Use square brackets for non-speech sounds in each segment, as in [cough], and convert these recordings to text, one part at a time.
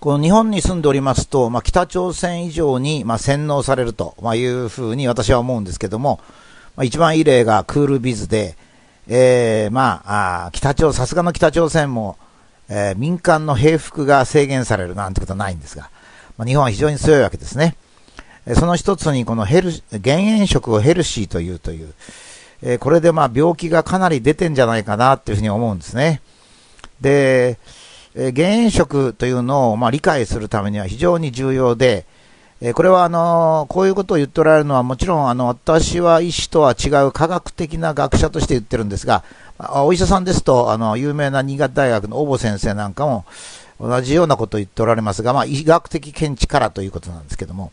この日本に住んでおりますと、まあ、北朝鮮以上に、まあ、洗脳されると、まあ、いうふうに私は思うんですけども、まあ、一番いい例がクールビズで、えー、まあ、あ北朝、さすがの北朝鮮も、えー、民間の平服が制限されるなんてことはないんですが、まあ、日本は非常に強いわけですね。その一つにこのヘル、減塩食をヘルシーというという、えー、これでまあ病気がかなり出てんじゃないかなっていうふうに思うんですね。で、えー、減塩食というのをまあ理解するためには非常に重要で、え、これはあのこういうことを言っておられるのはもちろんあの私は医師とは違う科学的な学者として言ってるんですが、お医者さんですとあの有名な新潟大学の小保先生なんかも同じようなことを言っておられますが、まあ、医学的見地からということなんですけども、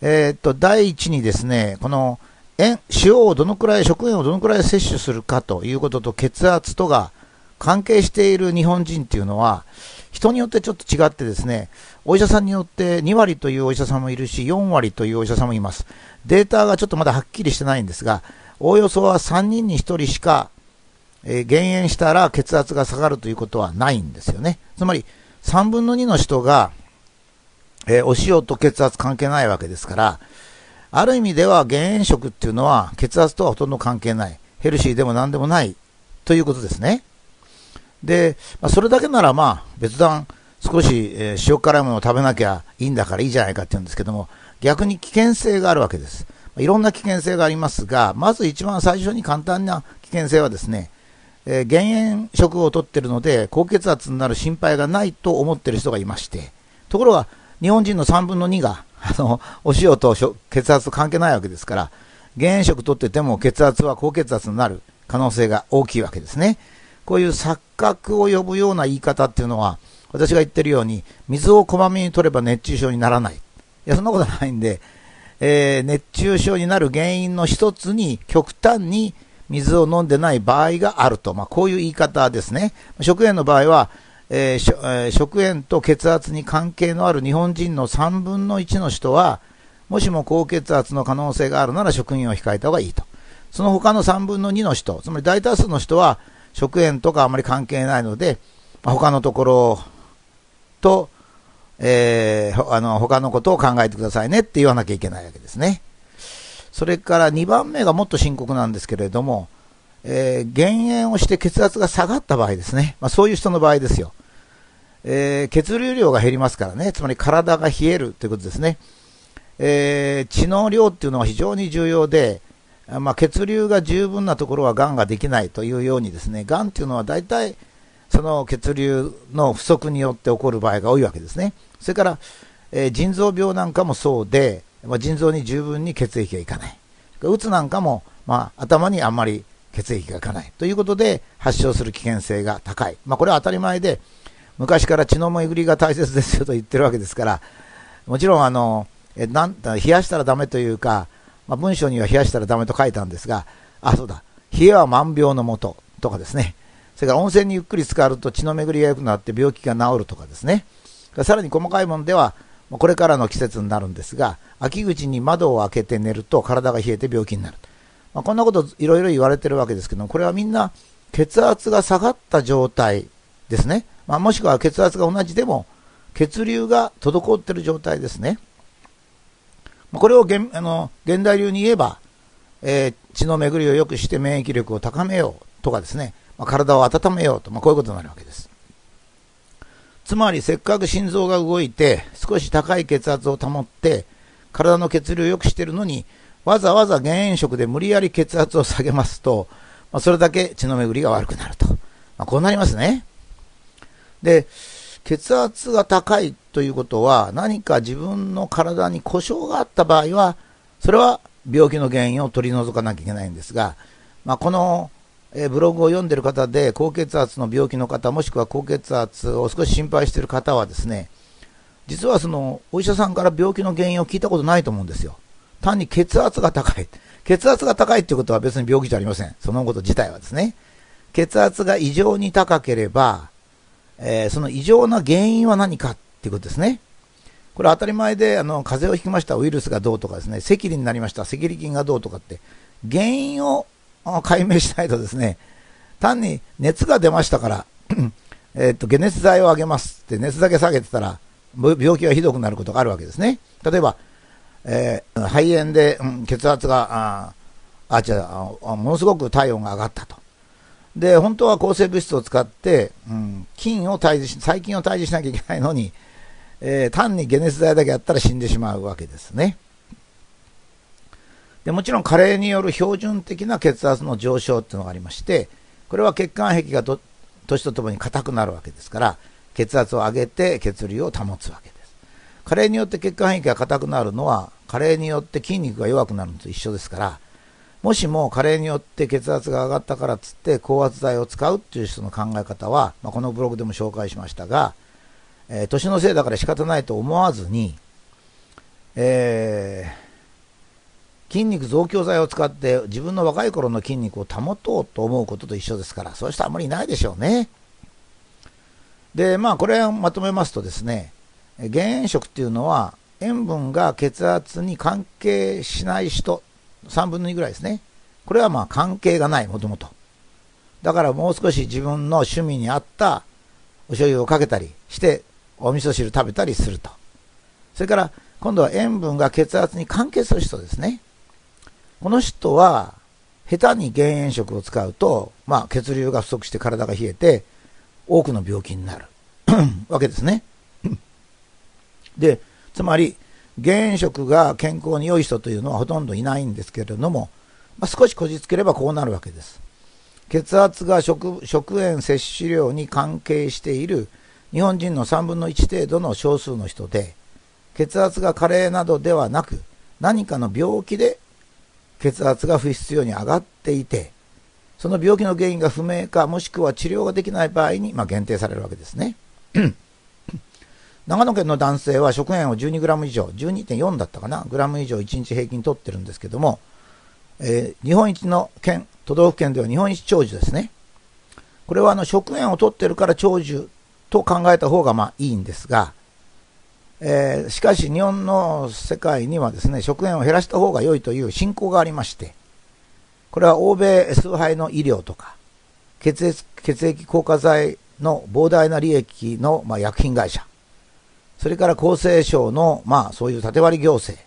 えー、っと第一にですねこの塩をどのくらい食塩をどのくらい摂取するかということと血圧とが関係している日本人っていうのは、人によってちょっと違ってですね、お医者さんによって2割というお医者さんもいるし、4割というお医者さんもいます。データがちょっとまだはっきりしてないんですが、おおよそは3人に1人しか、えー、減塩したら血圧が下がるということはないんですよね。つまり、3分の2の人が、えー、お塩と血圧関係ないわけですから、ある意味では減塩食っていうのは血圧とはほとんど関係ない。ヘルシーでも何でもないということですね。で、まあ、それだけならまあ別段少し、塩辛いものを食べなきゃいいんだからいいじゃないかって言うんですけども、逆に危険性があるわけです。まいろんな危険性がありますが、まず一番最初に簡単な危険性はですね、えー、減塩食をとってるので、高血圧になる心配がないと思ってる人がいまして、ところが、日本人の3分の2が、あの、お塩と血圧と関係ないわけですから、減塩食とってても血圧は高血圧になる可能性が大きいわけですね。こういう錯覚を呼ぶような言い方っていうのは、私が言ってるように、水をこまめに取れば熱中症にならない。いや、そんなことないんで、えー、熱中症になる原因の一つに、極端に水を飲んでない場合があると。まあ、こういう言い方ですね。食塩の場合は、えー、食塩と血圧に関係のある日本人の3分の1の人は、もしも高血圧の可能性があるなら食塩を控えた方がいいと。その他の3分の2の人、つまり大多数の人は、食塩とかあまり関係ないので、ま、他のところと、えー、あの、他のことを考えてくださいねって言わなきゃいけないわけですね。それから2番目がもっと深刻なんですけれども、えー、減塩をして血圧が下がった場合ですね。まあ、そういう人の場合ですよ。えー、血流量が減りますからね。つまり体が冷えるということですね。えー、血の量っていうのは非常に重要で、まあ、血流が十分なところはがんができないというようにですね、がんっていうのは大体その血流の不足によって起こる場合が多いわけですね。それから、えー、腎臓病なんかもそうで、まあ、腎臓に十分に血液がいかない。うつなんかも、まあ、頭にあんまり血液がいかないということで発症する危険性が高い。まあ、これは当たり前で、昔から血の巡りが大切ですよと言ってるわけですから、もちろんあの、えなん冷やしたらダメというか、まあ、文章には冷やしたらダメと書いたんですが、あ、そうだ、冷えは万病のもととかですね、それから温泉にゆっくり浸かると血の巡りが良くなって病気が治るとかですね、さらに細かいものでは、これからの季節になるんですが、秋口に窓を開けて寝ると体が冷えて病気になる。まあ、こんなこといろいろ言われてるわけですけどこれはみんな血圧が下がった状態ですね。まあ、もしくは血圧が同じでも血流が滞っている状態ですね。これを現あの現代流に言えば、えー、血の巡りを良くして免疫力を高めようとかですね、まあ、体を温めようと、まあ、こういうことになるわけです。つまり、せっかく心臓が動いて、少し高い血圧を保って、体の血流を良くしているのに、わざわざ減塩食で無理やり血圧を下げますと、まあ、それだけ血の巡りが悪くなると。ま、こうなりますね。で、血圧が高いということは、何か自分の体に故障があった場合は、それは病気の原因を取り除かなきゃいけないんですが、まあ、この、ブログを読んでいる方で、高血圧の病気の方、もしくは高血圧を少し心配している方はですね、実はそのお医者さんから病気の原因を聞いたことないと思うんですよ。単に血圧が高い。血圧が高いっていうことは別に病気じゃありません。そのこと自体はですね。血圧が異常に高ければ、えー、その異常な原因は何かっていうことですね。これ当たり前で、あの、風邪をひきましたウイルスがどうとかですね、赤痢になりました赤痢菌がどうとかって、原因を解明しないとですね、単に熱が出ましたから、[clears throat] えっと、解熱剤をあげますって熱だけ下げてたら、病気がひどくなることがあるわけですね。例えば、えー、肺炎で、うん、血圧が、あ、あ、違うあ、ものすごく体温が上がったと。で、本当は抗生物質を使って、うん、菌を退治し、細菌を退治しなきゃいけないのに、えー、単に解熱剤だけやったら死んでしまうわけですね。でもちろん加齢による標準的な血圧の上昇っていうのがありまして、これは血管壁が年とともに硬くなるわけですから、血圧を上げて血流を保つわけです。加齢によって血管壁が硬くなるのは、加齢によって筋肉が弱くなるのと一緒ですから、もしも加齢によって血圧が上がったからっつって高圧剤を使うっていう人の考え方は、まあ、このブログでも紹介しましたが、えー、年のせいだから仕方ないと思わずに、えー、筋肉増強剤を使って自分の若い頃の筋肉を保とうと思うことと一緒ですから、そういう人はあまりいないでしょうね。で、まあこれをまとめますとですね、減塩食っていうのは塩分が血圧に関係しない人3分の2ぐらいですね。これはまあ関係がない、もともと。だからもう少し自分の趣味に合ったお醤油をかけたりして、お味噌汁食べたりすると。それから今度は塩分が血圧に関係する人ですね。この人は、下手に減塩食を使うと、まあ血流が不足して体が冷えて、多くの病気になる [clears throat] わけですね。で、つまり、減塩食が健康に良い人というのはほとんどいないんですけれども、まあ、少しこじつければこうなるわけです。血圧が食食塩摂取量に関係している日本人の3分の1程度の少数の人で、血圧が加齢などではなく、何かの病気で血圧が不必要に上がっていて、その病気の原因が不明か、もしくは治療ができない場合に、まあ、限定されるわけですね。長野県の男性は食塩を 12g 以上、12.4だったかな、グラム以上1日平均取ってるんですけども、えー、日本一の県、都道府県では日本一長寿ですね。これはあの食塩を取ってるから長寿と考えた方がまあいいんですが、えー、しかし日本の世界にはですね、食塩を減らした方が良いという信仰がありまして、これは欧米崇拝の医療とか、血液血液硬化剤の膨大な利益の、まあ、薬品会社、それから厚生省の、まあ、そういう縦割り行政、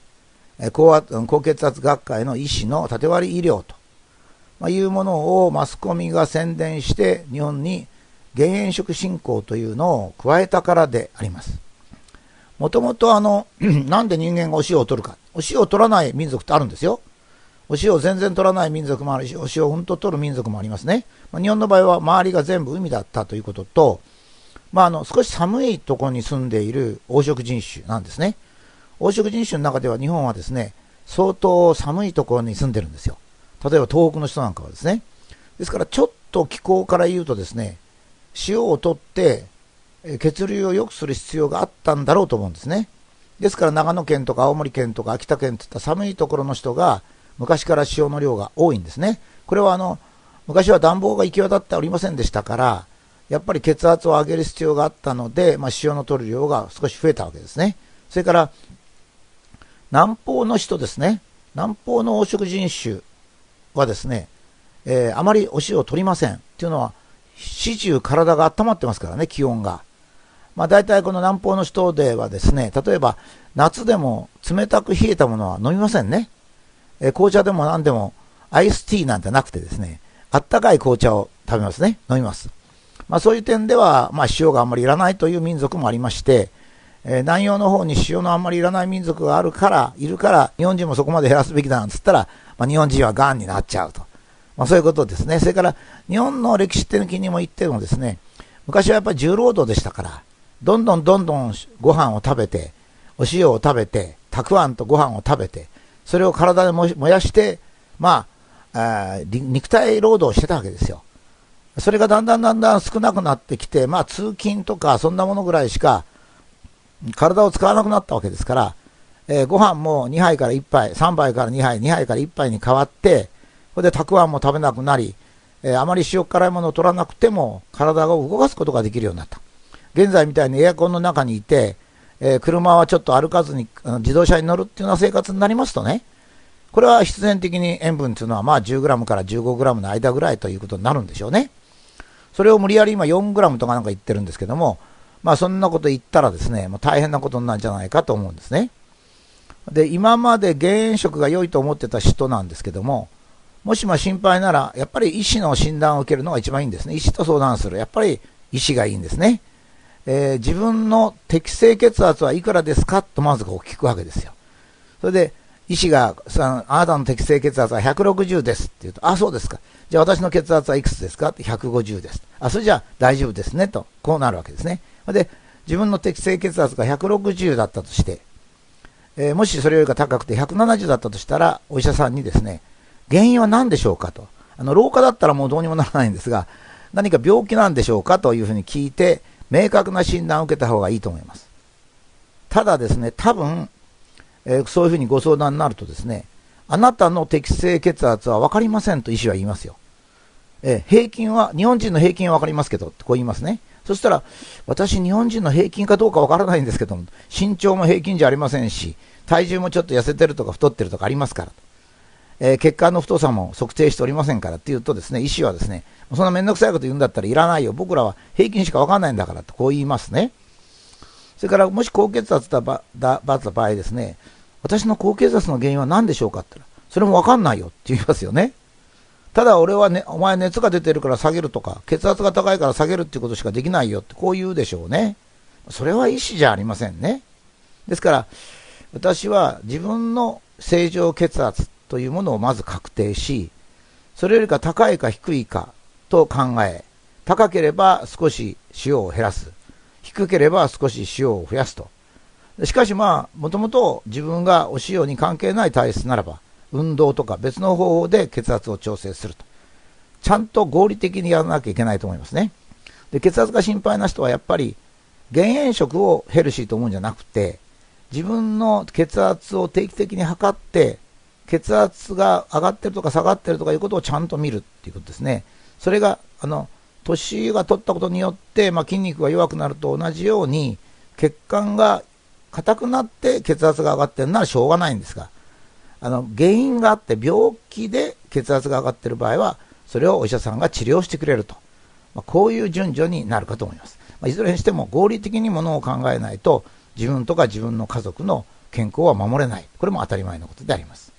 え高高血圧学会の医師の縦割り医療と、まあ、いうものをマスコミが宣伝して、日本に減塩食振興というのを加えたからであります。もともとあの、[clears throat] なんで人間がお塩を取るか。お塩を取らない民族ってあるんですよ。お塩を全然取らない民族もあるし、お塩をうんと取る民族もありますね。まあ、日本の場合は周りが全部海だったということと、まあ、あの、少し寒いところに住んでいる黄色人種なんですね。黄色人種の中では日本はですね、相当寒いところに住んでるんですよ。例えば東北の人なんかはですね。ですからちょっと気候から言うとですね、塩を取って血流を良くする必要があったんだろうと思うんですね。ですから長野県とか青森県とか秋田県といった寒いところの人が昔から塩の量が多いんですね。これはあの、昔は暖房が行き渡っておりませんでしたから、やっぱり血圧を上げる必要があったので、まあ、塩の取る量が少し増えたわけですね。それから、南方の人ですね。南方の黄色人種はですね、えー、あまりお塩を取りません。っていうのは、始終体が温まってますからね、気温が。まあ大体この南方の人ではですね、例えば夏でも冷たく冷えたものは飲みませんね。えー、紅茶でも何でもアイスティーなんてなくてですね、あったかい紅茶を食べますね。飲みます。まあ、そういう点では、まあ、塩があんまりいらないという民族もありまして、えー、南洋の方に塩のあんまりいらない民族があるから、いるから、日本人もそこまで減らすべきだなんつったら、まあ、日本人は癌になっちゃうと。まあ、そういうことですね。それから、日本の歴史的にも言ってもですね、昔はやっぱり重労働でしたから、どんどんどんどんご飯を食べて、お塩を食べて、たくあんとご飯を食べて、それを体で燃やして、まあ、あ肉体労働してたわけですよ。それがだんだんだんだん少なくなってきて、まあ通勤とかそんなものぐらいしか体を使わなくなったわけですから、えー、ご飯も2杯から1杯、3杯から2杯、2杯から1杯に変わって、それでたくあんも食べなくなり、えー、あまり塩辛いものを取らなくても体を動かすことができるようになった。現在みたいにエアコンの中にいて、えー、車はちょっと歩かずに自動車に乗るっていうような生活になりますとね、これは必然的に塩分っていうのはまあ 10g から 15g の間ぐらいということになるんでしょうね。それを無理やり今4グラムとかなんか言ってるんですけども、まあそんなこと言ったらですね、もう大変なことになるんじゃないかと思うんですね。で、今まで減塩食が良いと思ってた人なんですけども、もしも心配なら、やっぱり医師の診断を受けるのが一番いいんですね。医師と相談する。やっぱり医師がいいんですね。えー、自分の適正血圧はいくらですかとまずこう聞くわけですよ。それで、医師が、あなたの適正血圧は160ですって言うと、あ、そうですか。じゃあ私の血圧はいくつですか？って、150です。あ、それじゃあ大丈夫ですねと、こうなるわけですね。で、自分の適正血圧が160だったとして、えー、もしそれよりか高くて170だったとしたら、お医者さんにですね、原因は何でしょうかと。あの、老化だったらもうどうにもならないんですが、何か病気なんでしょうかというふうに聞いて、明確な診断を受けた方がいいと思います。ただですね、多分、えー、そういうふうにご相談になるとですね、あなたの適正血圧は分かりませんと医師は言いますよ。えー、平均は、日本人の平均は分かりますけど、こう言いますね。そしたら、私日本人の平均かどうか分からないんですけども、身長も平均じゃありませんし、体重もちょっと痩せてるとか太ってるとかありますから。えー、血管の太さも測定しておりませんからっていうとですね、医師はですね、そんなめんどくさいこと言うんだったらいらないよ。僕らは平均しか分かんないんだからとこう言いますね。それからもし高血圧だった場合ですね、私の高血圧の原因は何でしょうかって言ったら、それもわかんないよって言いますよね。ただ俺はね、お前熱が出てるから下げるとか、血圧が高いから下げるっていうことしかできないよってこう言うでしょうね。それは医師じゃありませんね。ですから、私は自分の正常血圧というものをまず確定し、それよりか高いか低いかと考え、高ければ少し塩を減らす。低ければ少し塩を増やすと。しかしまあ、もともと自分がお塩に関係ない体質ならば、運動とか別の方法で血圧を調整すると。ちゃんと合理的にやらなきゃいけないと思いますね。で、血圧が心配な人はやっぱり減塩食をヘルシーと思うんじゃなくて、自分の血圧を定期的に測って、血圧が上がってるとか下がってるとかいうことをちゃんと見るっていうことですね。それが、あの、年が取ったことによって、まあ、筋肉が弱くなると同じように、血管が硬くなって血圧が上がってるならしょうがないんですが、あの、原因があって病気で血圧が上がってる場合は、それをお医者さんが治療してくれると。まあ、こういう順序になるかと思います。まあ、いずれにしても合理的にものを考えないと、自分とか自分の家族の健康は守れない。これも当たり前のことであります。